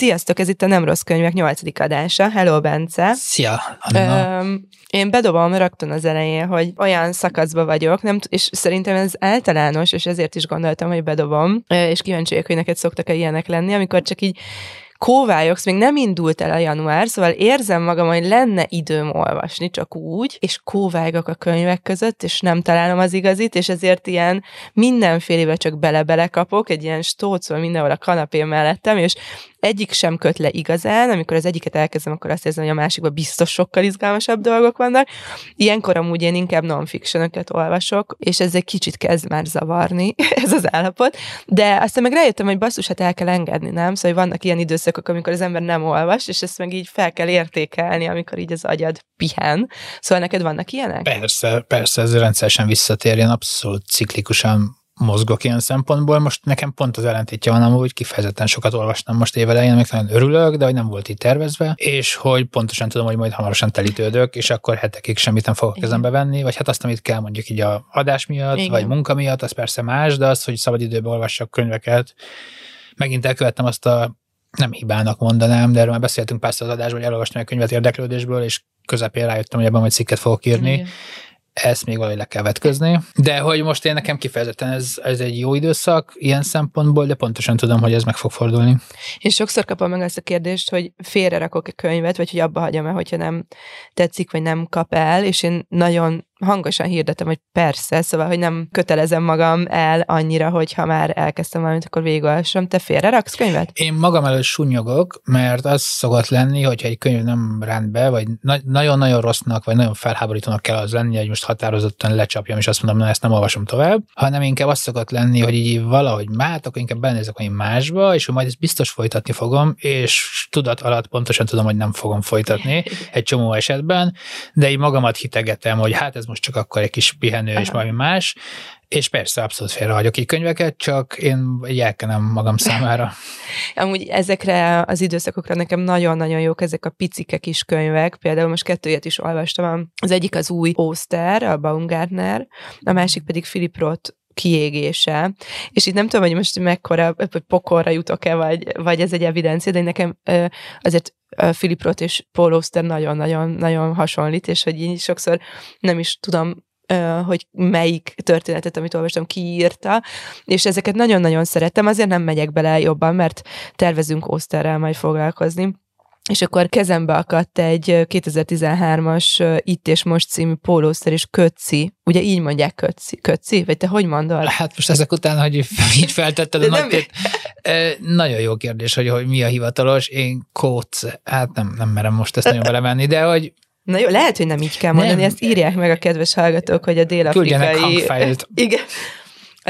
Sziasztok, ez itt a Nem Rossz Könyvek 8. adása. Hello, Bence. Szia, Ö, én bedobom rögtön az elején, hogy olyan szakaszba vagyok, nem, és szerintem ez általános, és ezért is gondoltam, hogy bedobom, és kíváncsi vagyok, hogy neked szoktak-e ilyenek lenni, amikor csak így kóvályogsz, még nem indult el a január, szóval érzem magam, hogy lenne időm olvasni, csak úgy, és kóvályogok a könyvek között, és nem találom az igazit, és ezért ilyen mindenfélébe csak bele-bele kapok, egy ilyen stócol mindenhol a kanapé mellettem, és egyik sem köt le igazán, amikor az egyiket elkezdem, akkor azt érzem, hogy a másikban biztos sokkal izgalmasabb dolgok vannak. Ilyenkor amúgy én inkább non olvasok, és ez egy kicsit kezd már zavarni, ez az állapot, de aztán meg rájöttem, hogy basszus, hát el kell engedni, nem? Szóval vannak ilyen időszakok, amikor az ember nem olvas, és ezt meg így fel kell értékelni, amikor így az agyad pihen. Szóval neked vannak ilyenek? Persze, persze, ez rendszeresen visszatérjen, abszolút ciklikusan mozgok ilyen szempontból. Most nekem pont az ellentétje van amúgy, kifejezetten sokat olvastam most évelején, amik nagyon örülök, de hogy nem volt így tervezve, és hogy pontosan tudom, hogy majd hamarosan telítődök, és akkor hetekig semmit nem fogok kezembe venni, vagy hát azt, amit kell mondjuk így a adás miatt, Igen. vagy munka miatt, az persze más, de az, hogy szabad időben olvassak könyveket, megint elkövettem azt a nem hibának mondanám, de erről már beszéltünk pár az adásban, hogy elolvastam egy könyvet érdeklődésből, és közepén rájöttem, hogy ebben majd cikket fogok írni. Igen ezt még valahogy le kell vetközni. De hogy most én nekem kifejezetten ez, ez egy jó időszak ilyen szempontból, de pontosan tudom, hogy ez meg fog fordulni. És sokszor kapom meg ezt a kérdést, hogy félre rakok egy könyvet, vagy hogy abba hagyom-e, hogyha nem tetszik, vagy nem kap el, és én nagyon hangosan hirdetem, hogy persze, szóval, hogy nem kötelezem magam el annyira, hogy ha már elkezdtem valamit, akkor végigolvasom. Te félre raksz könyvet? Én magam előtt sunyogok, mert az szokott lenni, hogyha egy könyv nem rend be, vagy na- nagyon-nagyon rossznak, vagy nagyon felháborítónak kell az lenni, hogy most határozottan lecsapjam, és azt mondom, na ezt nem olvasom tovább, hanem inkább az szokott lenni, hogy így valahogy mát, akkor inkább benézek hogy másba, és majd ezt biztos folytatni fogom, és tudat alatt pontosan tudom, hogy nem fogom folytatni egy csomó esetben, de így magamat hitegetem, hogy hát ez most csak akkor egy kis pihenő Aha. és valami más, és persze abszolút félrehagyok így könyveket, csak én jelkenem magam számára. Amúgy ezekre az időszakokra nekem nagyon-nagyon jók ezek a picike kis könyvek, például most kettőjét is olvastam. Az egyik az új Oster, a Baumgartner, a másik pedig Philip Roth kiégése, és itt nem tudom, hogy most mekkora, hogy pokorra jutok-e, vagy, vagy ez egy evidencia, de nekem azért Philip és Paul Auster nagyon-nagyon-nagyon hasonlít, és hogy én sokszor nem is tudom hogy melyik történetet, amit olvastam, kiírta, és ezeket nagyon-nagyon szerettem, azért nem megyek bele jobban, mert tervezünk Oszterrel majd foglalkozni. És akkor kezembe akadt egy 2013-as Itt és Most című pólószer és Kötci. Ugye így mondják Kötci? Kötci? Vagy te hogy mondod? Hát most ezek után, hogy így feltetted a nagy Nagyon jó kérdés, hogy, hogy mi a hivatalos. Én Kóc, hát nem, nem merem most ezt nagyon belemenni, de hogy Na jó, lehet, hogy nem így kell mondani, nem. ezt írják meg a kedves hallgatók, hogy a dél-afrikai... Igen,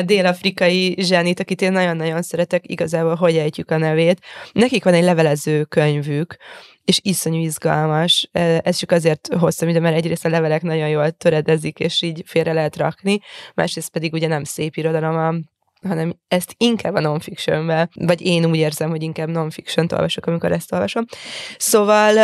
a dél-afrikai zsenit, akit én nagyon-nagyon szeretek, igazából hogy ejtjük a nevét. Nekik van egy levelező könyvük, és iszonyú izgalmas. Ez csak azért hoztam ide, mert egyrészt a levelek nagyon jól töredezik, és így félre lehet rakni, másrészt pedig ugye nem szép irodalom a hanem ezt inkább a non-fictionbe, vagy én úgy érzem, hogy inkább non-fiction olvasok, amikor ezt olvasom. Szóval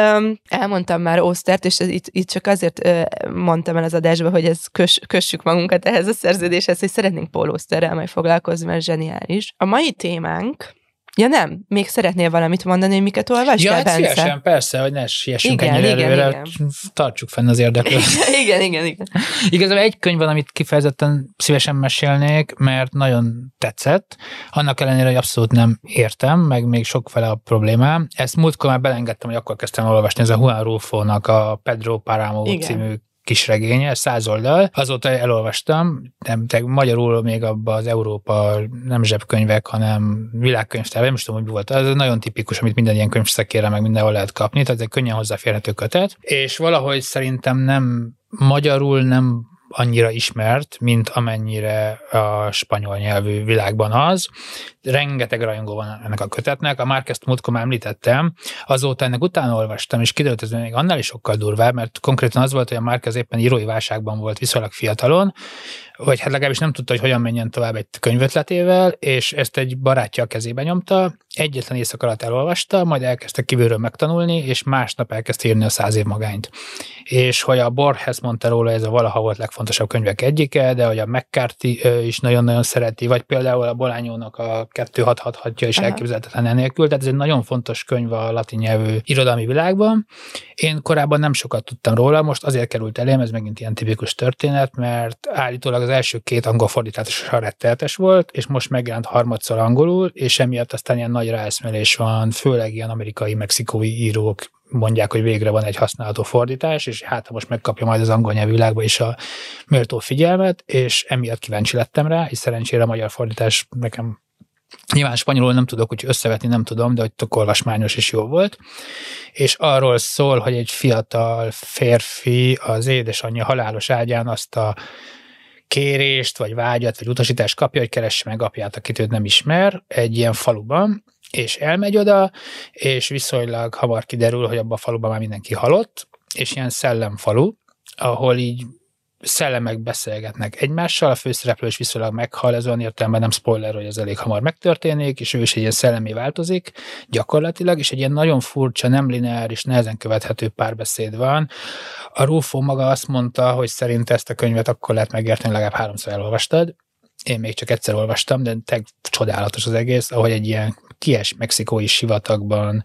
elmondtam már Osztert, és itt, itt csak azért mondtam el az adásba, hogy ez kös, kössük magunkat ehhez a szerződéshez, hogy szeretnénk Paul Oszterrel majd foglalkozni, mert zseniális. A mai témánk Ja nem, még szeretnél valamit mondani, hogy miket olvastál, ja, hát szívesen, persze, hogy ne siessünk igen, ennyire igen, előre, igen. tartsuk fenn az érdeklődést. igen, igen, igen. Igazából egy könyv van, amit kifejezetten szívesen mesélnék, mert nagyon tetszett, annak ellenére, hogy abszolút nem értem, meg még sok fele a problémám. Ezt múltkor már belengedtem, hogy akkor kezdtem olvasni, ez a Juan Rulfo-nak a Pedro Paramo igen. című kis regénye, száz oldal. Azóta elolvastam, nem, de magyarul még abban az Európa nem zsebkönyvek, hanem világkönyvtár, nem is tudom, hogy volt. Ez nagyon tipikus, amit minden ilyen könyvszekére meg mindenhol lehet kapni, tehát egy könnyen hozzáférhető kötet. És valahogy szerintem nem magyarul nem annyira ismert, mint amennyire a spanyol nyelvű világban az. Rengeteg rajongó van ennek a kötetnek, a Márkezt múltkor már említettem, azóta ennek utána olvastam, és kiderült, hogy még annál is sokkal durvább, mert konkrétan az volt, hogy a Márkez éppen írói válságban volt viszonylag fiatalon, vagy hát legalábbis nem tudta, hogy hogyan menjen tovább egy könyvötletével, és ezt egy barátja a kezébe nyomta, egyetlen éjszak alatt elolvasta, majd elkezdte kívülről megtanulni, és másnap elkezdte írni a száz év magányt. És hogy a Borges mondta róla, ez a valaha volt legfontosabb könyvek egyike, de hogy a McCarthy is nagyon-nagyon szereti, vagy például a Bolányónak a kettő-hat-hat-hatja is elképzelhetetlen enélkül, tehát ez egy nagyon fontos könyv a latin nyelvű irodalmi világban. Én korábban nem sokat tudtam róla, most azért került elém, ez megint ilyen tipikus történet, mert állítólag az első két angol fordítás retteltes volt, és most megjelent harmadszor angolul, és emiatt aztán ilyen nagy ráeszmelés van, főleg ilyen amerikai, mexikói írók mondják, hogy végre van egy használható fordítás, és hát most megkapja majd az angol nyelvvilágba is a méltó figyelmet, és emiatt kíváncsi lettem rá, és szerencsére a magyar fordítás nekem Nyilván spanyolul nem tudok, hogy összevetni nem tudom, de hogy tök olvasmányos és jó volt. És arról szól, hogy egy fiatal férfi az édesanyja halálos ágyán azt a kérést, vagy vágyat, vagy utasítást kapja, hogy keresse meg apját, akit őt nem ismer, egy ilyen faluban, és elmegy oda, és viszonylag hamar kiderül, hogy abban a faluban már mindenki halott, és ilyen szellemfalu, ahol így szellemek beszélgetnek egymással, a főszereplő is viszonylag meghal, ez olyan értelemben nem spoiler, hogy ez elég hamar megtörténik, és ő is egy ilyen szellemi változik gyakorlatilag, és egy ilyen nagyon furcsa, nem lineáris, nehezen követhető párbeszéd van. A Rufo maga azt mondta, hogy szerint ezt a könyvet akkor lehet megérteni, legalább háromszor elolvastad, én még csak egyszer olvastam, de teg csodálatos az egész, ahogy egy ilyen kies mexikói sivatagban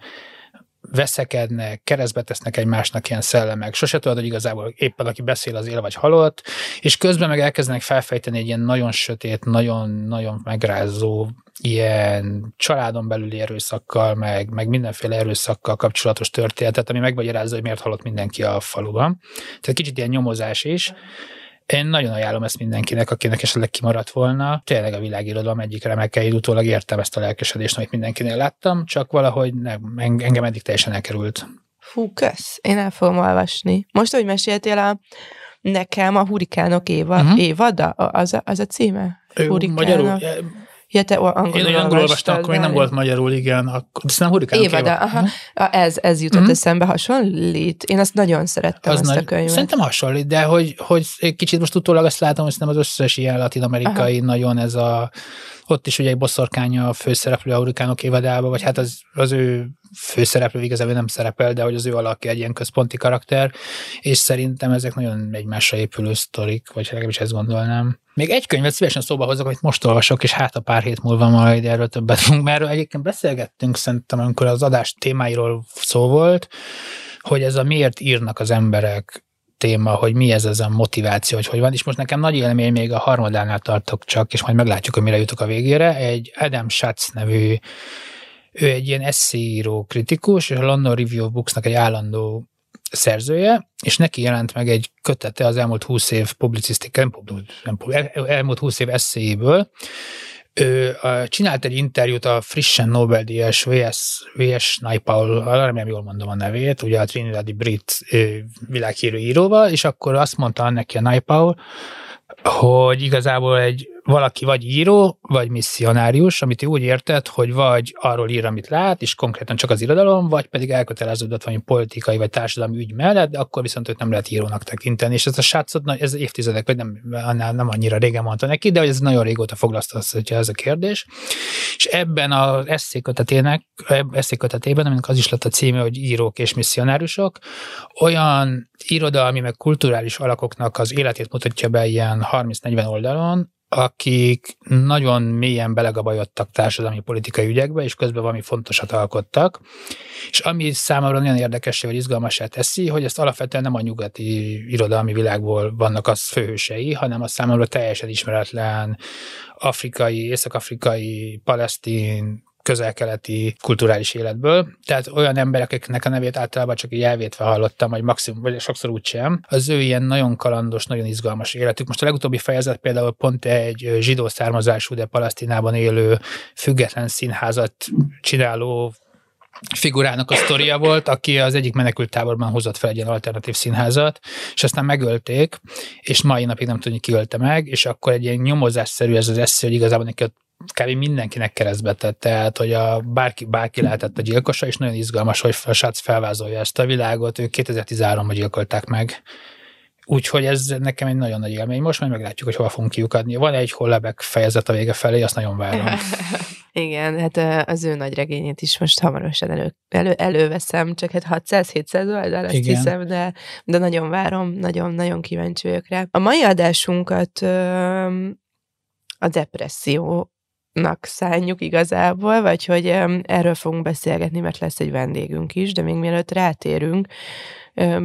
veszekednek, keresztbe tesznek egymásnak ilyen szellemek, sose tudod, hogy igazából éppen aki beszél az él vagy halott, és közben meg elkezdenek felfejteni egy ilyen nagyon sötét, nagyon-nagyon megrázó ilyen családon belüli erőszakkal, meg, meg mindenféle erőszakkal kapcsolatos történetet, ami megmagyarázza, hogy miért halott mindenki a faluban. Tehát kicsit ilyen nyomozás is. Én nagyon ajánlom ezt mindenkinek, akinek esetleg kimaradt volna. Tényleg a világirodalom egyik remekeid, utólag értem ezt a lelkesedést, amit mindenkinél láttam, csak valahogy nem, engem eddig teljesen elkerült. Fú, kösz, én el fogom olvasni. Most, hogy meséltél a nekem a Hurikánok éva, uh-huh. évada, az a, az a címe? Hurikánok. Magyarul, Ja, te angolul Én angolul olvastam, akkor még nem volt magyarul, igen. Akkor, de nem hurikánok Évada, aha. Uh-huh. Ez, ez jutott uh-huh. eszembe, hasonlít. Én azt nagyon szerettem, az azt nagy, a könyvet. Szerintem hasonlít, de hogy, hogy kicsit most utólag azt látom, hogy nem az összes ilyen latin-amerikai aha. nagyon ez a ott is ugye egy boszorkánya a főszereplő a hurikánok évadába, vagy hát az, az ő főszereplő igazából nem szerepel, de hogy az ő alakja egy ilyen központi karakter, és szerintem ezek nagyon egymásra épülő sztorik, vagy legalábbis ezt gondolnám. Még egy könyvet szívesen szóba hozok, amit most olvasok, és hát a pár hét múlva majd erről többet fogunk, mert egyébként beszélgettünk szerintem, amikor az adás témáiról szó volt, hogy ez a miért írnak az emberek téma, hogy mi ez az a motiváció, hogy hogy van, és most nekem nagy élmény még a harmadánál tartok csak, és majd meglátjuk, hogy mire jutok a végére. Egy Adam Schatz nevű, ő egy ilyen eszéíró kritikus, és a London Review of Books-nak egy állandó szerzője, és neki jelent meg egy kötete az elmúlt 20 év publicisztik, nem, nem, elmúlt 20 év eszéiből, ő csinált egy interjút a frissen Nobel-díjas V.S. V.S. Naipaul, remélem jól mondom a nevét, ugye a Trinidadi brit világhírű íróval, és akkor azt mondta neki a Naipaul, hogy igazából egy valaki vagy író, vagy misszionárius, amit úgy értett, hogy vagy arról ír, amit lát, és konkrétan csak az irodalom, vagy pedig elköteleződött valami politikai vagy társadalmi ügy mellett, de akkor viszont őt nem lehet írónak tekinteni. És ez a srácot, ez évtizedek, vagy nem, annál nem annyira régen mondta neki, de hogy ez nagyon régóta foglalkoztatja ez a kérdés. És ebben az eszékötetének, eszékötetében, aminek az is lett a címe, hogy írók és misszionárusok, olyan irodalmi, meg kulturális alakoknak az életét mutatja be ilyen 30-40 oldalon, akik nagyon mélyen belegabajodtak társadalmi politikai ügyekbe, és közben valami fontosat alkottak. És ami számomra nagyon érdekes, vagy izgalmasá teszi, hogy ezt alapvetően nem a nyugati irodalmi világból vannak az főhősei, hanem a számomra teljesen ismeretlen afrikai, észak-afrikai, palesztin, közel-keleti kulturális életből. Tehát olyan emberek, akiknek a nevét általában csak így elvétve hallottam, vagy maximum, vagy sokszor úgy sem. Az ő ilyen nagyon kalandos, nagyon izgalmas életük. Most a legutóbbi fejezet például pont egy zsidó származású, de Palasztinában élő független színházat csináló figurának a sztoria volt, aki az egyik menekült táborban hozott fel egy ilyen alternatív színházat, és aztán megölték, és mai napig nem tudni, ki ölte meg, és akkor egy ilyen nyomozásszerű ez az esző, hogy igazából neki ott kb. mindenkinek keresztbe tett, tehát hogy a bárki, bárki lehetett a gyilkosa, és nagyon izgalmas, hogy a srác felvázolja ezt a világot, ők 2013-ban gyilkolták meg. Úgyhogy ez nekem egy nagyon nagy élmény. Most majd meglátjuk, hogy hova fogunk kiukadni. Van egy hollebek fejezet a vége felé, azt nagyon várom. Igen, hát az ő nagy regényét is most hamarosan elő, elő, előveszem, csak hát 600-700 oldal, azt Igen. hiszem, de, de nagyon várom, nagyon-nagyon kíváncsi vagyok rá. A mai adásunkat a depresszió nak szánjuk igazából, vagy hogy erről fogunk beszélgetni, mert lesz egy vendégünk is, de még mielőtt rátérünk,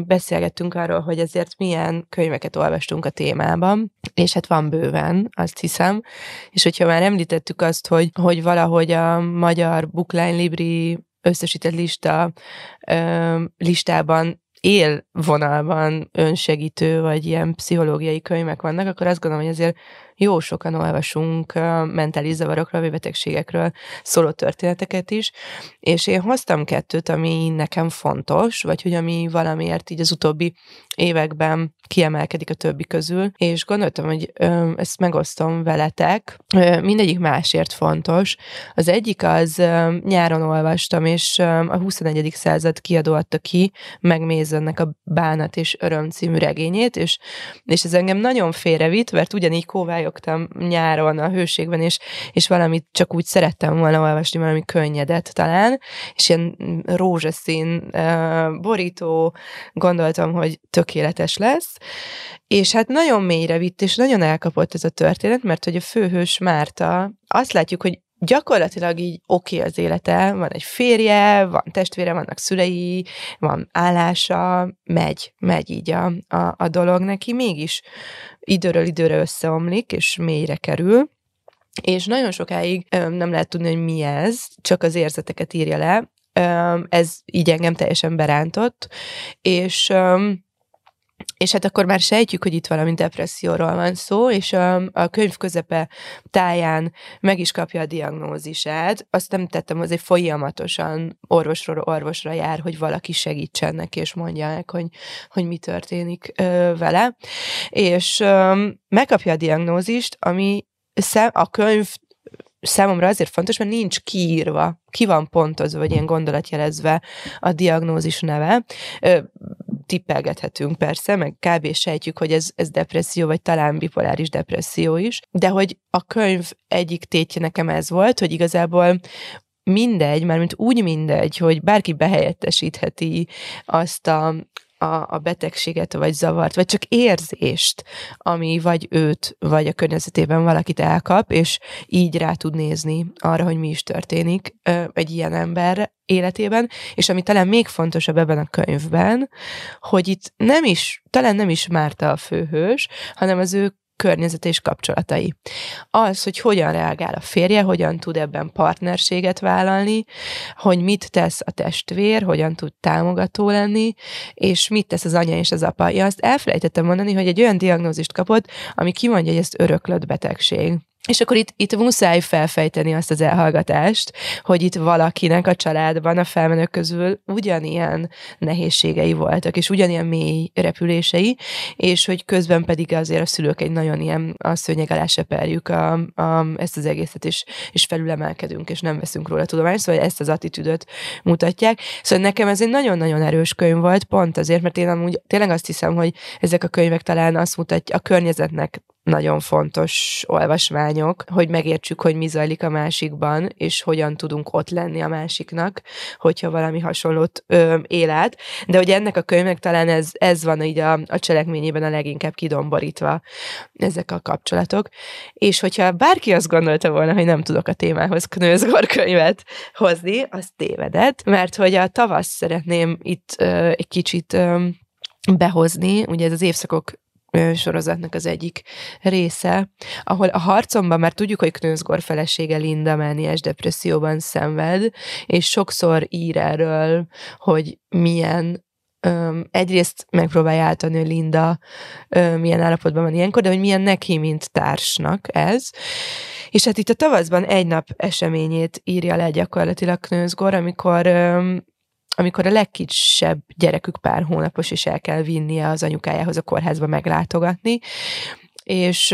beszélgettünk arról, hogy ezért milyen könyveket olvastunk a témában, és hát van bőven, azt hiszem, és hogyha már említettük azt, hogy, hogy valahogy a magyar Bookline Libri összesített lista listában élvonalban önsegítő, vagy ilyen pszichológiai könyvek vannak, akkor azt gondolom, hogy azért jó sokan olvasunk mentális zavarokról, vagy betegségekről szóló történeteket is, és én hoztam kettőt, ami nekem fontos, vagy hogy ami valamiért így az utóbbi években kiemelkedik a többi közül, és gondoltam, hogy ezt megosztom veletek. Ö, mindegyik másért fontos. Az egyik az nyáron olvastam, és a 21. század kiadó adta ki megmézennek a Bánat és Öröm című regényét, és, és ez engem nagyon félrevitt, mert ugyanígy kóvályogtam nyáron a hőségben, és, és valamit csak úgy szerettem volna olvasni, valami könnyedet talán, és ilyen rózsaszín ö, borító, gondoltam, hogy tökéletes lesz, és hát nagyon mélyre vitt, és nagyon elkapott ez a történet, mert hogy a főhős Márta, azt látjuk, hogy gyakorlatilag így oké okay az élete, van egy férje, van testvére, vannak szülei, van állása, megy, megy így a, a, a dolog neki, mégis időről időre összeomlik, és mélyre kerül, és nagyon sokáig nem lehet tudni, hogy mi ez, csak az érzeteket írja le, ez így engem teljesen berántott, és és hát akkor már sejtjük, hogy itt valami depresszióról van szó, és a, a könyv közepe táján meg is kapja a diagnózisát. Azt nem tettem, hogy folyamatosan orvosról orvosra jár, hogy valaki segítsen neki, és mondja meg, hogy, hogy mi történik ö, vele. És ö, megkapja a diagnózist, ami szem, a könyv számomra azért fontos, mert nincs kiírva, ki van pontozva, vagy ilyen gondolatjelezve a diagnózis neve. Tippelgethetünk persze, meg kb. sejtjük, hogy ez, ez depresszió, vagy talán bipoláris depresszió is, de hogy a könyv egyik tétje nekem ez volt, hogy igazából mindegy, mármint úgy mindegy, hogy bárki behelyettesítheti azt a, a, a betegséget, vagy zavart, vagy csak érzést, ami vagy őt, vagy a környezetében valakit elkap, és így rá tud nézni arra, hogy mi is történik egy ilyen ember életében, és ami talán még fontosabb ebben a könyvben, hogy itt nem is, talán nem is Márta a főhős, hanem az ő környezet és kapcsolatai. Az, hogy hogyan reagál a férje, hogyan tud ebben partnerséget vállalni, hogy mit tesz a testvér, hogyan tud támogató lenni, és mit tesz az anya és az apa. Ja, azt elfelejtettem mondani, hogy egy olyan diagnózist kapott, ami kimondja, hogy ez öröklött betegség. És akkor itt, itt muszáj felfejteni azt az elhallgatást, hogy itt valakinek a családban a felmenők közül ugyanilyen nehézségei voltak, és ugyanilyen mély repülései, és hogy közben pedig azért a szülők egy nagyon ilyen a szőnyeg alá seperjük a, a, ezt az egészet, és, és felülemelkedünk, és nem veszünk róla tudomást, szóval ezt az attitűdöt mutatják. Szóval nekem ez egy nagyon-nagyon erős könyv volt, pont azért, mert én amúgy tényleg azt hiszem, hogy ezek a könyvek talán azt mutatja, a környezetnek nagyon fontos olvasmányok, hogy megértsük, hogy mi zajlik a másikban, és hogyan tudunk ott lenni a másiknak, hogyha valami hasonlót ö, él át. De hogy ennek a könyvnek talán ez, ez van így a, a cselekményében a leginkább kidomborítva ezek a kapcsolatok. És hogyha bárki azt gondolta volna, hogy nem tudok a témához Knőzgor könyvet hozni, az tévedett, mert hogy a tavasz szeretném itt ö, egy kicsit ö, behozni, ugye ez az évszakok sorozatnak az egyik része, ahol a harcomban már tudjuk, hogy Knőzgor felesége Linda mániás depresszióban szenved, és sokszor ír erről, hogy milyen Um, egyrészt megpróbálja átadni, hogy Linda um, milyen állapotban van ilyenkor, de hogy milyen neki, mint társnak ez. És hát itt a tavaszban egy nap eseményét írja le gyakorlatilag Knőzgor, amikor um, amikor a legkisebb gyerekük pár hónapos, és el kell vinnie az anyukájához a kórházba meglátogatni, és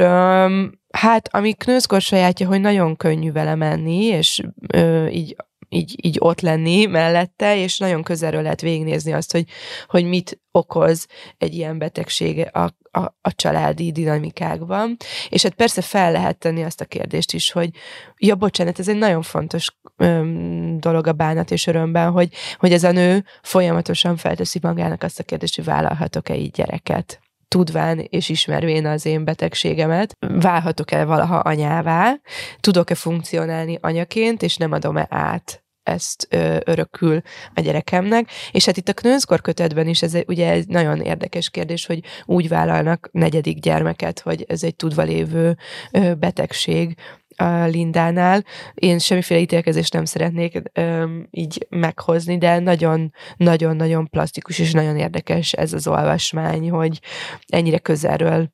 hát ami Knőzkor sajátja, hogy nagyon könnyű vele menni, és ö, így így, így ott lenni mellette, és nagyon közelről lehet végignézni azt, hogy, hogy mit okoz egy ilyen betegség a, a, a családi dinamikákban. És hát persze fel lehet tenni azt a kérdést is, hogy ja, bocsánat, ez egy nagyon fontos öm, dolog a bánat és örömben, hogy, hogy ez a nő folyamatosan felteszi magának azt a kérdést, hogy vállalhatok-e így gyereket. Tudván és ismervén az én betegségemet, válhatok-e valaha anyává, tudok-e funkcionálni anyaként, és nem adom-e át ezt ö, örökül a gyerekemnek. És hát itt a Knönszkor kötetben is ez ugye egy nagyon érdekes kérdés, hogy úgy vállalnak negyedik gyermeket, hogy ez egy tudva lévő ö, betegség, a Lindánál. Én semmiféle ítélkezést nem szeretnék öm, így meghozni, de nagyon-nagyon-nagyon plastikus és nagyon érdekes ez az olvasmány, hogy ennyire közelről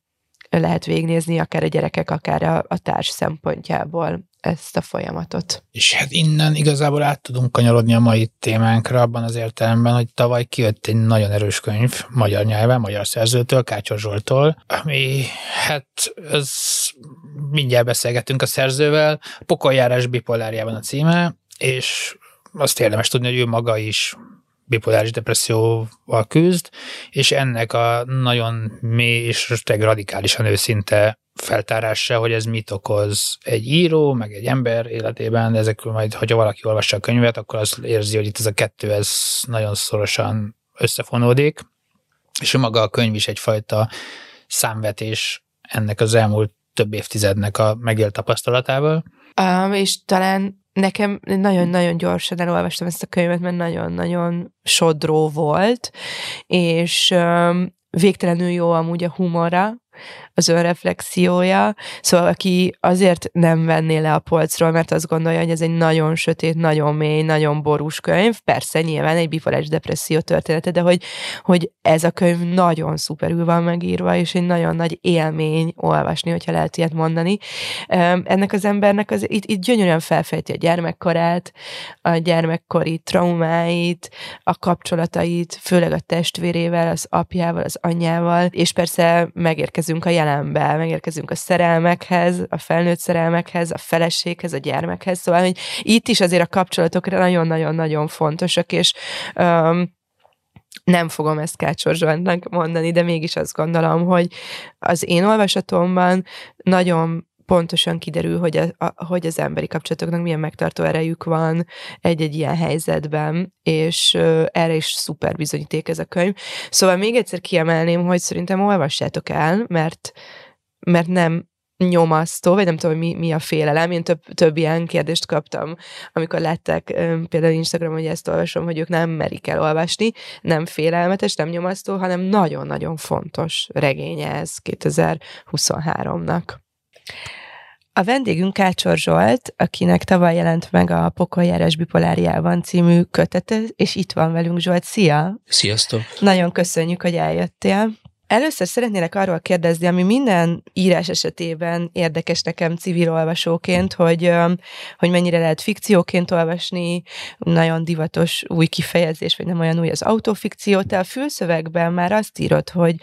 lehet végnézni, akár a gyerekek, akár a, a társ szempontjából ezt a folyamatot. És hát innen igazából át tudunk kanyarodni a mai témánkra abban az értelemben, hogy tavaly kijött egy nagyon erős könyv magyar nyelven, magyar szerzőtől, Kácsor Zsoltól, ami hát ez mindjárt beszélgetünk a szerzővel, Pokoljárás bipolárjában a címe, és azt érdemes tudni, hogy ő maga is bipoláris depresszióval küzd, és ennek a nagyon mély és radikálisan őszinte feltárása, hogy ez mit okoz egy író, meg egy ember életében, de ezekről majd, hogyha valaki olvassa a könyvet, akkor az érzi, hogy itt ez a kettő, ez nagyon szorosan összefonódik, és maga a könyv is egyfajta számvetés ennek az elmúlt több évtizednek a megélt tapasztalatával. Um, és talán nekem nagyon-nagyon gyorsan elolvastam ezt a könyvet, mert nagyon-nagyon sodró volt, és um, végtelenül jó amúgy a humora, az önreflexiója, szóval aki azért nem venné le a polcról, mert azt gondolja, hogy ez egy nagyon sötét, nagyon mély, nagyon borús könyv, persze nyilván egy bipoláris depresszió története, de hogy, hogy ez a könyv nagyon szuperül van megírva, és egy nagyon nagy élmény olvasni, hogyha lehet ilyet mondani. Ennek az embernek az, itt, itt gyönyörűen felfejti a gyermekkorát, a gyermekkori traumáit, a kapcsolatait, főleg a testvérével, az apjával, az anyjával, és persze megérkezünk a jelenbe, megérkezünk a szerelmekhez, a felnőtt szerelmekhez, a feleséghez, a gyermekhez, szóval, hogy itt is azért a kapcsolatok nagyon-nagyon-nagyon fontosak, és um, nem fogom ezt Kácsor Zsoltnak mondani, de mégis azt gondolom, hogy az én olvasatomban nagyon pontosan kiderül, hogy, a, a, hogy az emberi kapcsolatoknak milyen megtartó erejük van egy-egy ilyen helyzetben, és uh, erre is szuper bizonyíték ez a könyv. Szóval még egyszer kiemelném, hogy szerintem olvassátok el, mert mert nem nyomasztó, vagy nem tudom, mi, mi a félelem. Én több, több ilyen kérdést kaptam, amikor látták például Instagramon, hogy ezt olvasom, hogy ők nem merik el olvasni. Nem félelmetes, nem nyomasztó, hanem nagyon-nagyon fontos regénye ez 2023-nak. A vendégünk Kácsor Zsolt, akinek tavaly jelent meg a Pokoljárás bipoláriában című kötete, és itt van velünk Zsolt. Szia! Sziasztok! Nagyon köszönjük, hogy eljöttél. Először szeretnélek arról kérdezni, ami minden írás esetében érdekes nekem civil olvasóként, hogy, hogy mennyire lehet fikcióként olvasni, nagyon divatos új kifejezés, vagy nem olyan új az autofikció. Te a fülszövegben már azt írod, hogy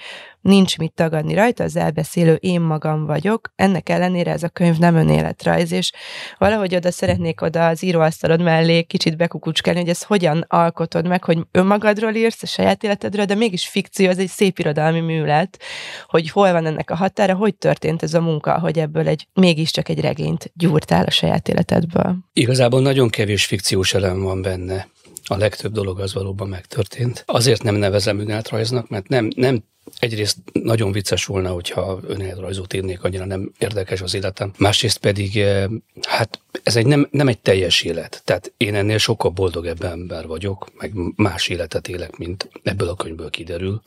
nincs mit tagadni rajta, az elbeszélő én magam vagyok, ennek ellenére ez a könyv nem önéletrajz, és valahogy oda szeretnék oda az íróasztalod mellé kicsit bekukucskelni, hogy ezt hogyan alkotod meg, hogy önmagadról írsz, a saját életedről, de mégis fikció, ez egy szép irodalmi műlet, hogy hol van ennek a határa, hogy történt ez a munka, hogy ebből egy mégiscsak egy regényt gyúrtál a saját életedből. Igazából nagyon kevés fikciós elem van benne. A legtöbb dolog az valóban megtörtént. Azért nem nevezem önéletrajznak, mert nem, nem Egyrészt nagyon vicces volna, hogyha önéletrajzot írnék, annyira nem érdekes az életem. Másrészt pedig, eh, hát ez egy nem, nem egy teljes élet. Tehát én ennél sokkal boldogebb ember vagyok, meg más életet élek, mint ebből a könyvből kiderül.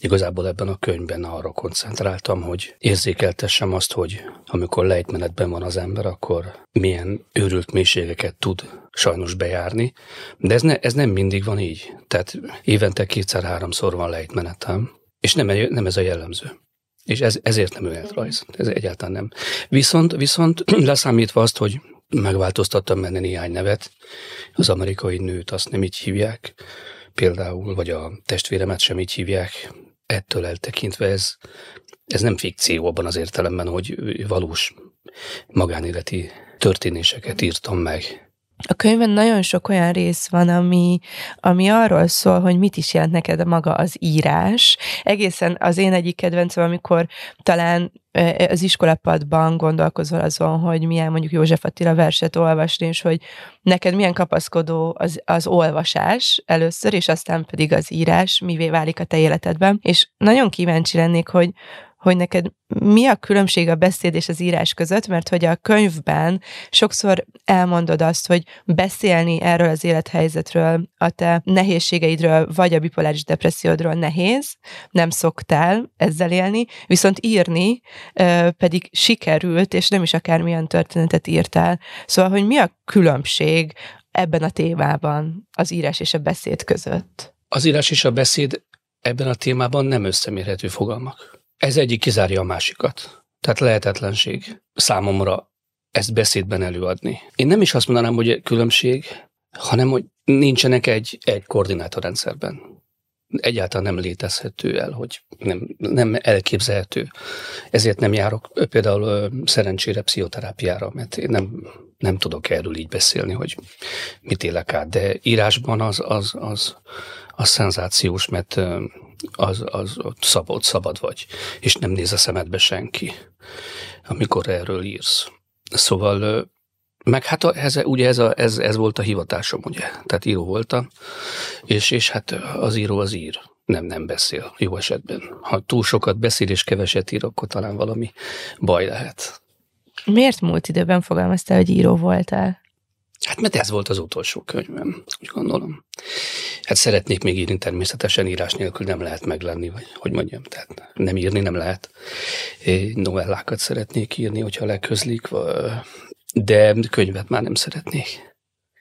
Igazából ebben a könyvben arra koncentráltam, hogy érzékeltessem azt, hogy amikor lejtmenetben van az ember, akkor milyen őrült mélységeket tud sajnos bejárni, de ez, ne, ez nem mindig van így. Tehát évente kétszer-háromszor van lejtmenetem, és nem, nem ez a jellemző. És ez, ezért nem önéletrajz. Ez egyáltalán nem. Viszont, viszont leszámítva azt, hogy megváltoztattam benne néhány nevet, az amerikai nőt azt nem így hívják, például, vagy a testvéremet sem így hívják, ettől eltekintve ez, ez nem fikció abban az értelemben, hogy valós magánéleti történéseket írtam meg a könyvben nagyon sok olyan rész van, ami, ami arról szól, hogy mit is jelent neked maga az írás. Egészen az én egyik kedvencem, amikor talán az iskolapadban gondolkozol azon, hogy milyen mondjuk József Attila verset olvasni, és hogy neked milyen kapaszkodó az, az olvasás először, és aztán pedig az írás, mivé válik a te életedben. És nagyon kíváncsi lennék, hogy, hogy neked mi a különbség a beszéd és az írás között, mert hogy a könyvben sokszor elmondod azt, hogy beszélni erről az élethelyzetről, a te nehézségeidről, vagy a bipoláris depressziódról nehéz, nem szoktál ezzel élni, viszont írni pedig sikerült, és nem is akármilyen történetet írtál. Szóval, hogy mi a különbség ebben a témában az írás és a beszéd között? Az írás és a beszéd ebben a témában nem összemérhető fogalmak. Ez egyik kizárja a másikat. Tehát lehetetlenség számomra ezt beszédben előadni. Én nem is azt mondanám, hogy különbség, hanem hogy nincsenek egy, egy koordinátorrendszerben. Egyáltalán nem létezhető el, hogy nem, nem elképzelhető. Ezért nem járok például szerencsére pszichoterápiára, mert én nem, nem tudok erről így beszélni, hogy mit élek át, de írásban az, az, az, az szenzációs, mert az, az ott szabad, szabad vagy, és nem néz a szemedbe senki, amikor erről írsz. Szóval, meg hát ez, ugye ez, a, ez, ez volt a hivatásom, ugye, tehát író voltam, és, és hát az író az ír, nem, nem beszél, jó esetben. Ha túl sokat beszél és keveset ír, akkor talán valami baj lehet. Miért múlt időben fogalmaztál, hogy író voltál? Hát mert ez volt az utolsó könyvem, úgy gondolom. Hát szeretnék még írni, természetesen írás nélkül nem lehet meglenni, vagy hogy mondjam, tehát nem írni nem lehet. Novellákat szeretnék írni, hogyha leközlik, de könyvet már nem szeretnék.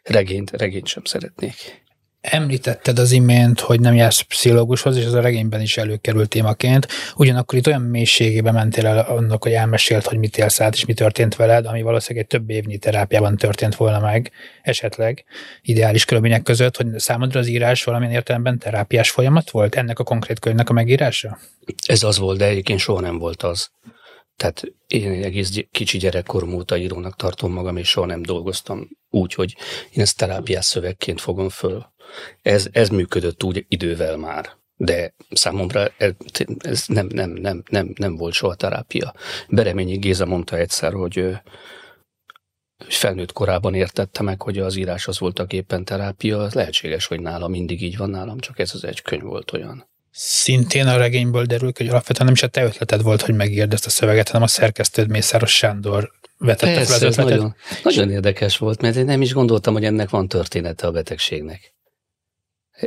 Regényt, regényt sem szeretnék. Említetted az imént, hogy nem jársz pszichológushoz, és ez a regényben is előkerült témaként. Ugyanakkor itt olyan mélységébe mentél el annak, hogy elmesélt, hogy mit élsz át, és mi történt veled, ami valószínűleg egy több évnyi terápiában történt volna meg, esetleg ideális körülmények között, hogy számodra az írás valamilyen értelemben terápiás folyamat volt ennek a konkrét könyvnek a megírása? Ez az volt, de egyébként soha nem volt az. Tehát én egész kicsi gyerekkorom óta írónak tartom magam, és soha nem dolgoztam úgy, hogy én ezt terápiás szövegként fogom föl. Ez, ez működött úgy idővel már, de számomra ez, nem, nem, nem, nem, nem volt soha terápia. Bereményi Géza mondta egyszer, hogy felnőtt korában értette meg, hogy az írás az voltak éppen terápia. Lehetséges, hogy nálam mindig így van nálam, csak ez az egy könyv volt olyan. Szintén a regényből derül hogy alapvetően nem is a te ötleted volt, hogy megírd ezt a szöveget, hanem a szerkesztőd Mészáros Sándor vetette Persze, fel az ötletet. Nagyon, nagyon érdekes volt, mert én nem is gondoltam, hogy ennek van története a betegségnek.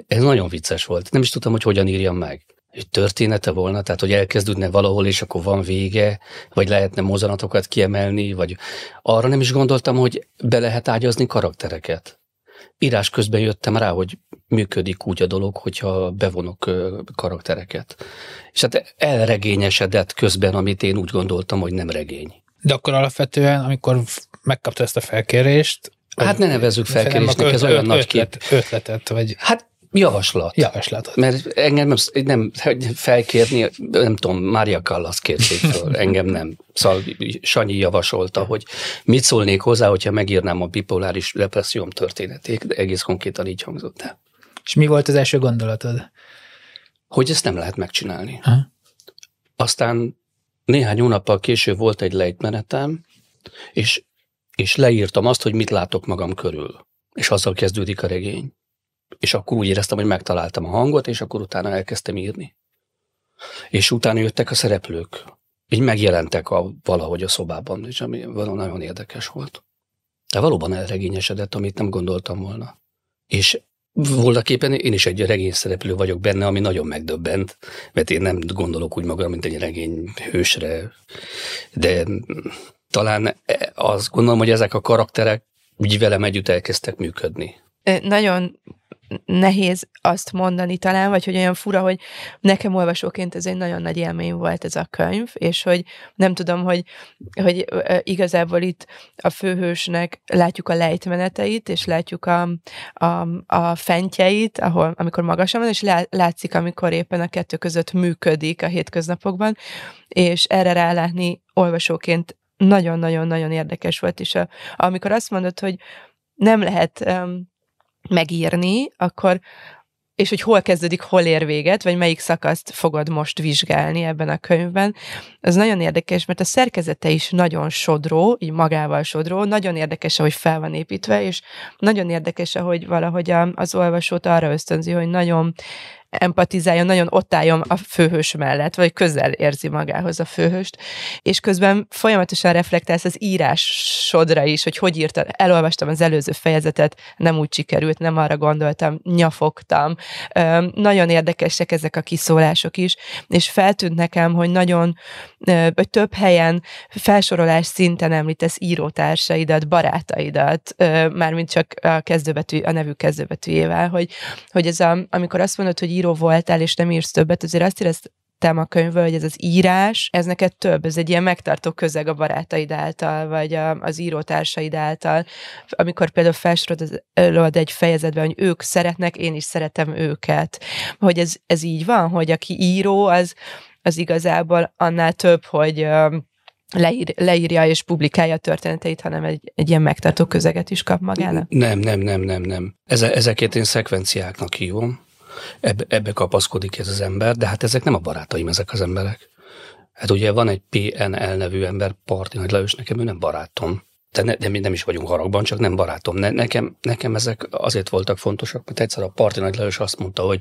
Ez nagyon vicces volt. Nem is tudtam, hogy hogyan írjam meg. Hogy története volna, tehát hogy elkezdődne valahol, és akkor van vége, vagy lehetne mozanatokat kiemelni, vagy arra nem is gondoltam, hogy be lehet ágyazni karaktereket. Írás közben jöttem rá, hogy működik úgy a dolog, hogyha bevonok karaktereket. És hát elregényesedett közben, amit én úgy gondoltam, hogy nem regény. De akkor alapvetően, amikor megkapta ezt a felkérést, Hát ne nevezzük felkérésnek, ez olyan nagy kép. Ötletet, vagy... Hát Javaslat. Javaslatot. Mert engem nem, nem felkérni, nem tudom, Mária Callas kérték föl, engem nem. Szóval Sanyi javasolta, hogy mit szólnék hozzá, hogyha megírnám a bipoláris depresszióm történetét, de egész konkrétan így hangzott el. És mi volt az első gondolatod? Hogy ezt nem lehet megcsinálni. Ha? Aztán néhány hónappal később volt egy lejtmenetem, és, és leírtam azt, hogy mit látok magam körül. És azzal kezdődik a regény. És akkor úgy éreztem, hogy megtaláltam a hangot, és akkor utána elkezdtem írni. És utána jöttek a szereplők. Így megjelentek a, valahogy a szobában, és ami nagyon érdekes volt. De valóban elregényesedett, amit nem gondoltam volna. És voltak éppen én is egy regény szereplő vagyok benne, ami nagyon megdöbbent, mert én nem gondolok úgy magam, mint egy regény hősre, de talán azt gondolom, hogy ezek a karakterek úgy velem együtt elkezdtek működni. Nagyon nehéz azt mondani talán, vagy hogy olyan fura, hogy nekem olvasóként ez egy nagyon nagy élmény volt ez a könyv, és hogy nem tudom, hogy, hogy igazából itt a főhősnek látjuk a lejtmeneteit, és látjuk a, a, a fentjeit, ahol, amikor magasan van, és látszik, amikor éppen a kettő között működik a hétköznapokban, és erre rálátni olvasóként nagyon-nagyon-nagyon érdekes volt, és a, amikor azt mondod, hogy nem lehet um, megírni, akkor és hogy hol kezdődik, hol ér véget, vagy melyik szakaszt fogod most vizsgálni ebben a könyvben. Ez nagyon érdekes, mert a szerkezete is nagyon sodró, így magával sodró, nagyon érdekes, hogy fel van építve, és nagyon érdekes, hogy valahogy az olvasót arra ösztönzi, hogy nagyon empatizáljon, nagyon ott álljon a főhős mellett, vagy közel érzi magához a főhőst, és közben folyamatosan reflektálsz az írásodra is, hogy hogy írta, elolvastam az előző fejezetet, nem úgy sikerült, nem arra gondoltam, nyafogtam. Nagyon érdekesek ezek a kiszólások is, és feltűnt nekem, hogy nagyon, hogy több helyen felsorolás szinten említesz írótársaidat, barátaidat, mármint csak a, kezdőbetű, a nevük kezdőbetűjével, hogy, hogy ez a, amikor azt mondod, hogy író voltál, és nem írsz többet, azért azt éreztem a könyvből, hogy ez az írás, ez neked több, ez egy ilyen megtartó közeg a barátaid által, vagy a, az írótársaid által. Amikor például felsorolod egy fejezetben, hogy ők szeretnek, én is szeretem őket. Hogy ez, ez így van, hogy aki író, az, az igazából annál több, hogy leír, leírja és publikálja a történeteit, hanem egy, egy ilyen megtartó közeget is kap magának? Nem, nem, nem, nem, nem. Ezeket én szekvenciáknak hívom ebbe, ebbe kapaszkodik ez az ember, de hát ezek nem a barátaim, ezek az emberek. Hát ugye van egy PNL nevű ember, Parti Nagy Lajos, nekem ő nem barátom. De, ne, de mi nem is vagyunk haragban, csak nem barátom. Ne, nekem, nekem ezek azért voltak fontosak, mert egyszer a Parti Nagy Lajos azt mondta, hogy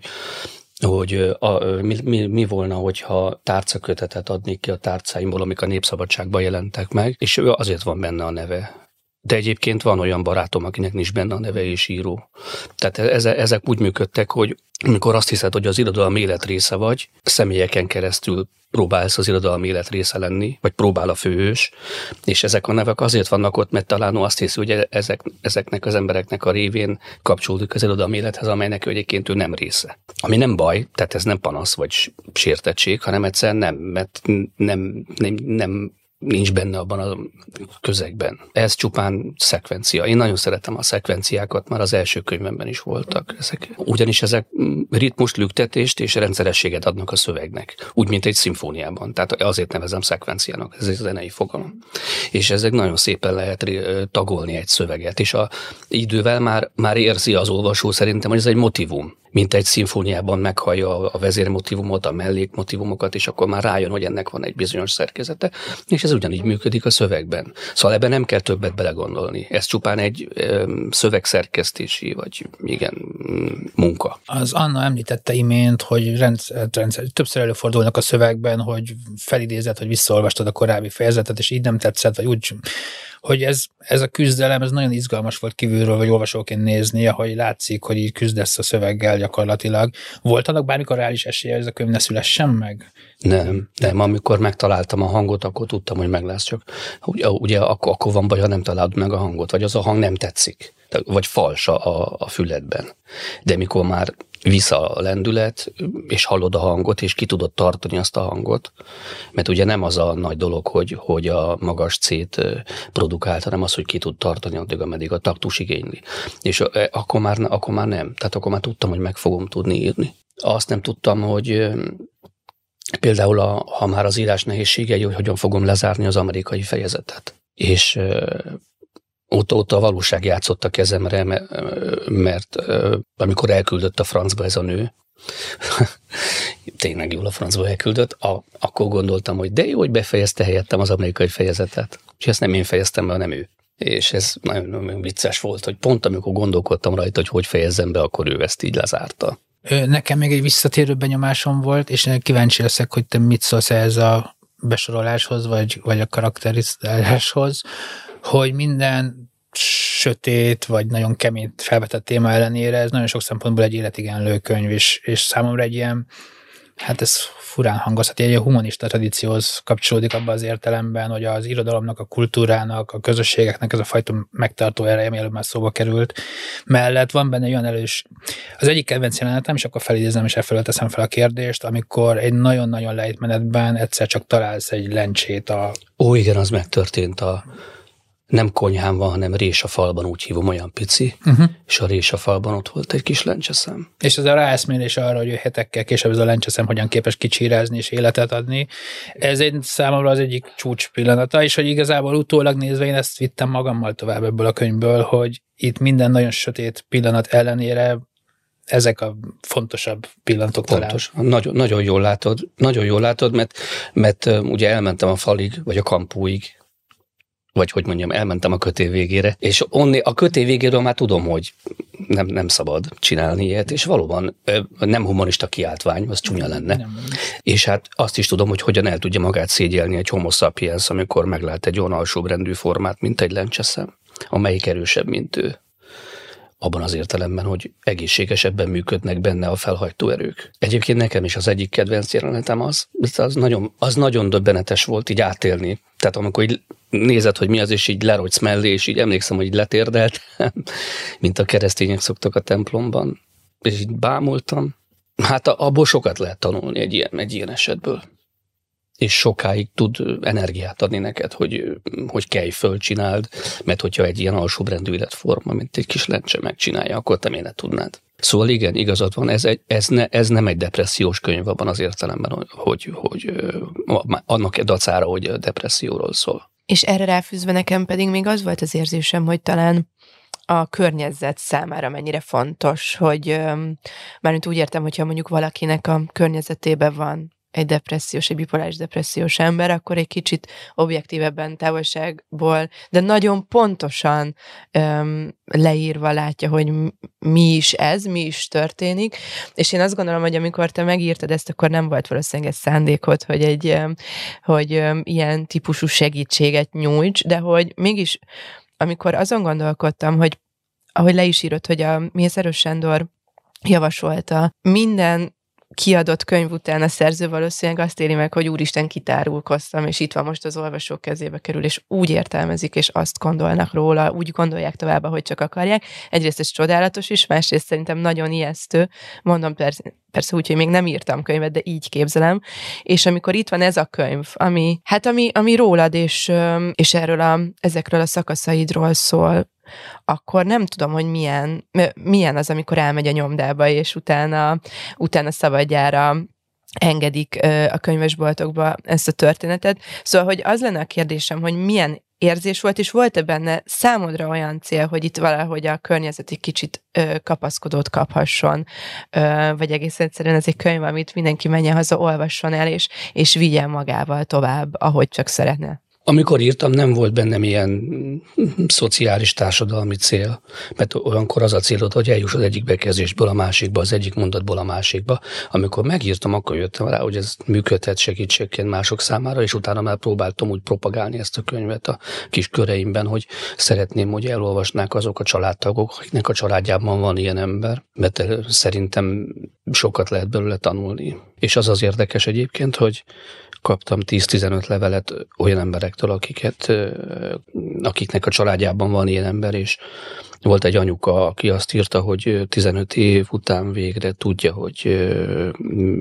hogy a, mi, mi, mi volna, hogyha tárcakötetet adnék ki a tárcáimból, amik a Népszabadságban jelentek meg, és ő azért van benne a neve. De egyébként van olyan barátom, akinek nincs benne a neve és író. Tehát ezek úgy működtek, hogy amikor azt hiszed, hogy az irodalmi élet része vagy, személyeken keresztül próbálsz az irodalmi élet része lenni, vagy próbál a főhős, és ezek a nevek azért vannak ott, mert talán azt hiszi, hogy ezek, ezeknek az embereknek a révén kapcsolódik az irodalmi élethez, amelynek ő egyébként ő nem része. Ami nem baj, tehát ez nem panasz vagy sértettség, hanem egyszerűen nem, mert nem, nem, nem nincs benne abban a közegben. Ez csupán szekvencia. Én nagyon szeretem a szekvenciákat, már az első könyvemben is voltak ezek. Ugyanis ezek ritmust, lüktetést és rendszerességet adnak a szövegnek. Úgy, mint egy szimfóniában. Tehát azért nevezem szekvenciának, ez egy zenei fogalom. És ezek nagyon szépen lehet tagolni egy szöveget, és a idővel már, már érzi az olvasó szerintem, hogy ez egy motivum mint egy szimfóniában meghallja a vezérmotívumot, a mellékmotívumokat, és akkor már rájön, hogy ennek van egy bizonyos szerkezete, és ez ugyanígy működik a szövegben. Szóval ebben nem kell többet belegondolni. Ez csupán egy szövegszerkesztési, vagy igen, munka. Az Anna említette imént, hogy rendszer, rendszer, többször előfordulnak a szövegben, hogy felidézed, hogy visszaolvastad a korábbi fejezetet, és így nem tetszett, vagy úgy hogy ez, ez a küzdelem, ez nagyon izgalmas volt kívülről, vagy olvasóként nézni, ahogy látszik, hogy így küzdesz a szöveggel gyakorlatilag. Volt annak bármikor reális esélye, hogy ez a könyv ne szülessen meg? Nem, nem. Amikor megtaláltam a hangot, akkor tudtam, hogy meg lesz. Csak ugye, ugye akkor, akkor van baj, ha nem találod meg a hangot, vagy az a hang nem tetszik, vagy fals a, a füledben. De mikor már vissza a lendület, és hallod a hangot, és ki tudod tartani azt a hangot, mert ugye nem az a nagy dolog, hogy, hogy a magas C-t produkált, hanem az, hogy ki tud tartani addig, ameddig a taktus igényli. És akkor már, akkor már nem. Tehát akkor már tudtam, hogy meg fogom tudni írni. Azt nem tudtam, hogy például, a, ha már az írás nehézségei, hogy hogyan fogom lezárni az amerikai fejezetet. És ott a valóság játszott a kezemre, mert amikor elküldött a francba ez a nő, tényleg jól a francba elküldött, a, akkor gondoltam, hogy de jó, hogy befejezte helyettem az amerikai fejezetet. És ezt nem én fejeztem be, hanem ő. És ez nagyon, nagyon vicces volt, hogy pont amikor gondolkodtam rajta, hogy hogy fejezzem be, akkor ő ezt így lezárta. Nekem még egy visszatérő benyomásom volt, és kíváncsi leszek, hogy te mit szólsz ehhez a besoroláshoz, vagy, vagy a karakterizáláshoz, hogy minden sötét, vagy nagyon kemény felvetett téma ellenére ez nagyon sok szempontból egy életigenlő könyv, és, és számomra egy ilyen, hát ez furán hangozhat, egy humanista tradícióhoz kapcsolódik abban az értelemben, hogy az irodalomnak, a kultúrának, a közösségeknek ez a fajta megtartó ereje, ami előbb már szóba került, mellett van benne olyan elős, az egyik kedvenc jelenetem, és akkor felidézem, és elfelől teszem fel a kérdést, amikor egy nagyon-nagyon lejtmenetben egyszer csak találsz egy lencsét a... Ó, igen, az megtörtént a nem konyhám van, hanem rés a falban, úgy hívom, olyan pici, Uh-huh. és a rés a falban ott volt egy kis lencseszem. És ez a ráeszmélés arra, hogy hetekkel később ez a lencseszem hogyan képes kicsírázni és életet adni, ez egy számomra az egyik csúcs pillanata, és hogy igazából utólag nézve én ezt vittem magammal tovább ebből a könyvből, hogy itt minden nagyon sötét pillanat ellenére ezek a fontosabb pillanatok talán. Pontos. Nagyon, nagyon jól látod, nagyon jól látod, mert, mert ugye elmentem a falig, vagy a kampúig, vagy hogy mondjam, elmentem a kötév végére, és onni, a kötév végéről már tudom, hogy nem, nem szabad csinálni ilyet, és valóban nem humanista kiáltvány, az csúnya lenne. Nem, És hát azt is tudom, hogy hogyan el tudja magát szégyelni egy homo sapiens, amikor meglát egy olyan alsóbrendű formát, mint egy lencseszem, amelyik erősebb, mint ő. Abban az értelemben, hogy egészségesebben működnek benne a felhajtó erők. Egyébként nekem is az egyik kedvenc jelenetem az, az nagyon, az nagyon döbbenetes volt így átélni. Tehát amikor így nézed, hogy mi az, és így lerogysz mellé, és így emlékszem, hogy így letérdelt, mint a keresztények szoktak a templomban, és így bámultam. Hát abból sokat lehet tanulni egy ilyen, egy ilyen esetből. És sokáig tud energiát adni neked, hogy, hogy kelj föl, csináld, mert hogyha egy ilyen alsóbrendű életforma, mint egy kis lencse megcsinálja, akkor te miért tudnád. Szóval igen, igazad van, ez, egy, ez, ne, ez nem egy depressziós könyv abban az értelemben, hogy, hogy, annak dacára, hogy depresszióról szól. És erre ráfűzve nekem pedig még az volt az érzésem, hogy talán a környezet számára mennyire fontos, hogy mármint úgy értem, hogyha mondjuk valakinek a környezetében van egy depressziós, egy bipoláris depressziós ember, akkor egy kicsit objektívebben távolságból, de nagyon pontosan öm, leírva látja, hogy mi is ez, mi is történik, és én azt gondolom, hogy amikor te megírtad ezt, akkor nem volt valószínűleg ez szándékod, hogy egy öm, hogy öm, ilyen típusú segítséget nyújts, de hogy mégis, amikor azon gondolkodtam, hogy ahogy le is írott, hogy a Mészáros Sándor javasolta, minden kiadott könyv után a szerző valószínűleg azt éli meg, hogy úristen, kitárulkoztam, és itt van most az olvasók kezébe kerül, és úgy értelmezik, és azt gondolnak róla, úgy gondolják tovább, hogy csak akarják. Egyrészt ez csodálatos is, másrészt szerintem nagyon ijesztő. Mondom persze, persze úgy, hogy még nem írtam könyvet, de így képzelem. És amikor itt van ez a könyv, ami, hát ami, ami rólad, és, és erről a, ezekről a szakaszaidról szól, akkor nem tudom, hogy milyen, milyen az, amikor elmegy a nyomdába, és utána, utána szabadjára engedik a könyvesboltokba ezt a történetet. Szóval, hogy az lenne a kérdésem, hogy milyen érzés volt, és volt-e benne számodra olyan cél, hogy itt valahogy a környezet egy kicsit ö, kapaszkodót kaphasson, ö, vagy egész egyszerűen ez egy könyv, amit mindenki menjen haza, olvasson el, és, és vigyen magával tovább, ahogy csak szeretne. Amikor írtam, nem volt bennem ilyen mm, szociális társadalmi cél, mert olyankor az a célod, hogy eljuss az egyik bekezdésből a másikba, az egyik mondatból a másikba. Amikor megírtam, akkor jöttem rá, hogy ez működhet segítségként mások számára, és utána már próbáltam úgy propagálni ezt a könyvet a kis köreimben, hogy szeretném, hogy elolvasnák azok a családtagok, akiknek a családjában van ilyen ember, mert szerintem sokat lehet belőle tanulni. És az az érdekes egyébként, hogy kaptam 10-15 levelet olyan emberektől, akiket, akiknek a családjában van ilyen ember, és volt egy anyuka, aki azt írta, hogy ö, 15 év után végre tudja, hogy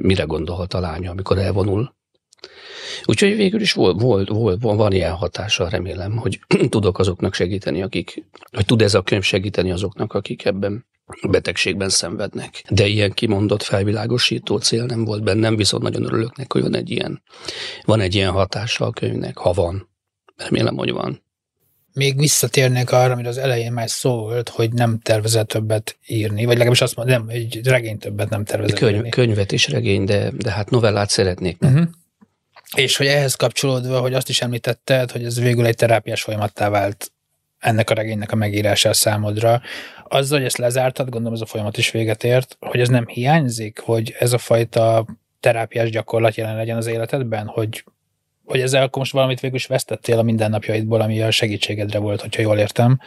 mire gondolhat a lánya, amikor elvonul. Úgyhogy végül is volt, volt, volt, van ilyen hatása, remélem, hogy tudok azoknak segíteni, akik, hogy tud ez a könyv segíteni azoknak, akik ebben betegségben szenvednek. De ilyen kimondott felvilágosító cél nem volt bennem, viszont nagyon örülök neki, hogy van egy ilyen, van egy ilyen hatása a könyvnek, ha van. Remélem, hogy van. Még visszatérnék arra, amit az elején már szó volt, hogy nem tervezett többet írni, vagy legalábbis azt mondom, nem, egy regény többet nem tervezett Könyv, írni. könyvet és regény, de, de hát novellát szeretnék. Uh-huh. És hogy ehhez kapcsolódva, hogy azt is említetted, hogy ez végül egy terápiás folyamattá vált ennek a regénynek a megírása számodra. Azzal, hogy ezt lezártad, gondolom ez a folyamat is véget ért, hogy ez nem hiányzik, hogy ez a fajta terápiás gyakorlat jelen legyen az életedben, hogy, hogy ezzel akkor most valamit végül is vesztettél a mindennapjaidból, ami a segítségedre volt, hogyha jól értem.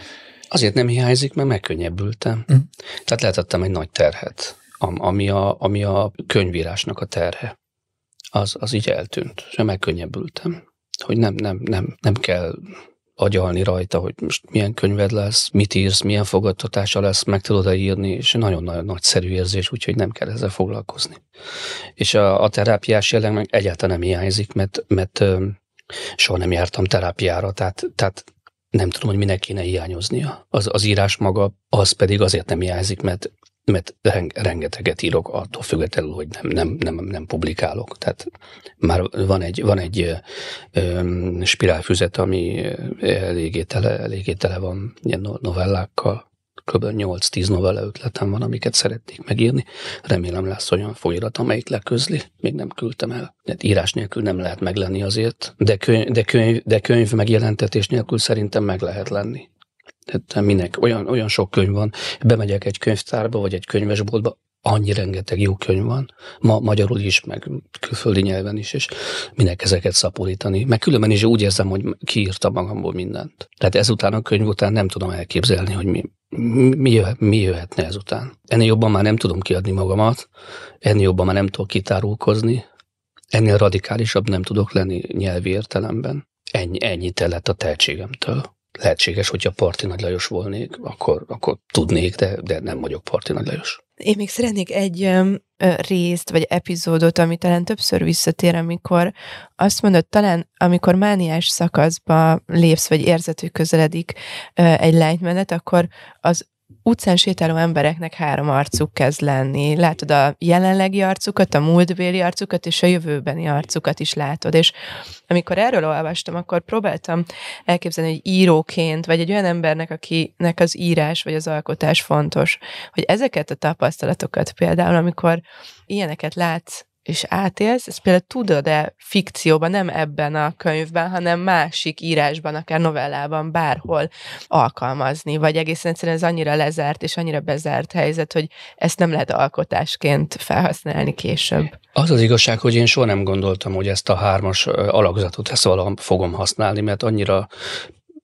Azért nem hiányzik, mert megkönnyebbültem. Mhm. Tehát lehetettem egy nagy terhet, am- ami a, ami a könyvírásnak a terhe. Az, az így eltűnt, és megkönnyebbültem. Hogy nem, nem, nem, nem kell agyalni rajta, hogy most milyen könyved lesz, mit írsz, milyen fogadtatása lesz, meg tudod-e írni, és nagyon-nagyon nagyszerű érzés, úgyhogy nem kell ezzel foglalkozni. És a, a terápiás jelleg meg egyáltalán nem hiányzik, mert, mert soha nem jártam terápiára, tehát, tehát nem tudom, hogy minek kéne hiányoznia. Az, az írás maga, az pedig azért nem hiányzik, mert mert rengeteget írok attól függetlenül, hogy nem, nem, nem, nem publikálok. Tehát már van egy, van egy ö, spirálfüzet, ami eléggé tele, eléggé tele van ilyen novellákkal, kb. 8-10 novella ötletem van, amiket szeretnék megírni. Remélem lesz olyan folyirat, amelyik leközli. Még nem küldtem el. De írás nélkül nem lehet meglenni azért, de könyv, de könyv, de könyv megjelentetés nélkül szerintem meg lehet lenni. Tehát minek, olyan, olyan sok könyv van, bemegyek egy könyvtárba, vagy egy könyvesboltba, annyi rengeteg jó könyv van, ma magyarul is, meg külföldi nyelven is, és minek ezeket szaporítani. Meg különben is úgy érzem, hogy kiírta magamból mindent. Tehát ezután a könyv után nem tudom elképzelni, hogy mi, mi, jöhet, mi jöhetne ezután. Ennél jobban már nem tudom kiadni magamat, ennél jobban már nem tudok kitárulkozni, ennél radikálisabb nem tudok lenni nyelvi értelemben. Ennyi, ennyi lett a tehetségemtől lehetséges, hogyha Parti Nagy Lajos volnék, akkor, akkor tudnék, de, de nem vagyok Parti Nagy Lajos. Én még szeretnék egy ö, részt, vagy epizódot, ami talán többször visszatér, amikor azt mondod, talán amikor mániás szakaszba lépsz, vagy érzed, hogy közeledik ö, egy lejtmenet, akkor az utcán sétáló embereknek három arcuk kezd lenni. Látod a jelenlegi arcukat, a múltbéli arcukat, és a jövőbeni arcukat is látod. És amikor erről olvastam, akkor próbáltam elképzelni, hogy íróként, vagy egy olyan embernek, akinek az írás vagy az alkotás fontos, hogy ezeket a tapasztalatokat például, amikor ilyeneket látsz és átélsz, ezt például tudod-e fikcióban, nem ebben a könyvben, hanem másik írásban, akár novellában, bárhol alkalmazni, vagy egészen egyszerűen ez annyira lezárt és annyira bezárt helyzet, hogy ezt nem lehet alkotásként felhasználni később. Az az igazság, hogy én soha nem gondoltam, hogy ezt a hármas alakzatot ezt valahol fogom használni, mert annyira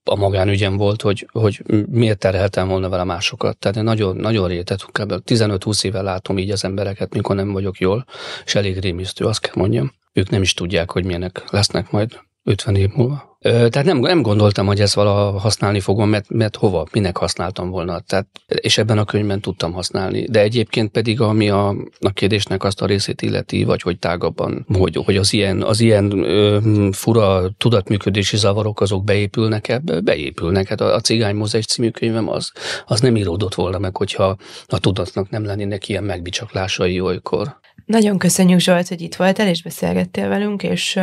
a magánügyem volt, hogy, hogy miért terheltem volna vele másokat. Tehát én nagyon, nagyon rétet, kb. 15-20 éve látom így az embereket, mikor nem vagyok jól, és elég rémisztő, azt kell mondjam. Ők nem is tudják, hogy milyenek lesznek majd 50 év múlva. Tehát nem, nem gondoltam, hogy ezt valaha használni fogom, mert, mert hova, minek használtam volna. Tehát, és ebben a könyvben tudtam használni. De egyébként pedig, ami a, a kérdésnek azt a részét illeti, vagy hogy tágabban, hogy, hogy az ilyen, az ilyen ö, fura tudatműködési zavarok azok beépülnek ebbe, beépülnek. Hát a, a Cigány Mózes című könyvem az, az nem íródott volna meg, hogyha a tudatnak nem lennének ilyen megbicsaklásai olykor. Nagyon köszönjük Zsolt, hogy itt voltál és beszélgettél velünk, és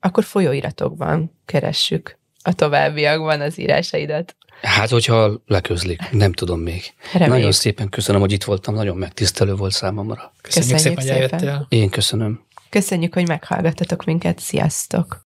akkor folyóiratokban keressük a továbbiakban az írásaidat. Hát, hogyha leközlik, nem tudom még. Reméljük. Nagyon szépen köszönöm, hogy itt voltam, nagyon megtisztelő volt számomra. Köszönjük, köszönjük szépen, hogy eljöttél. Én köszönöm. Köszönjük, hogy meghallgattatok minket, sziasztok!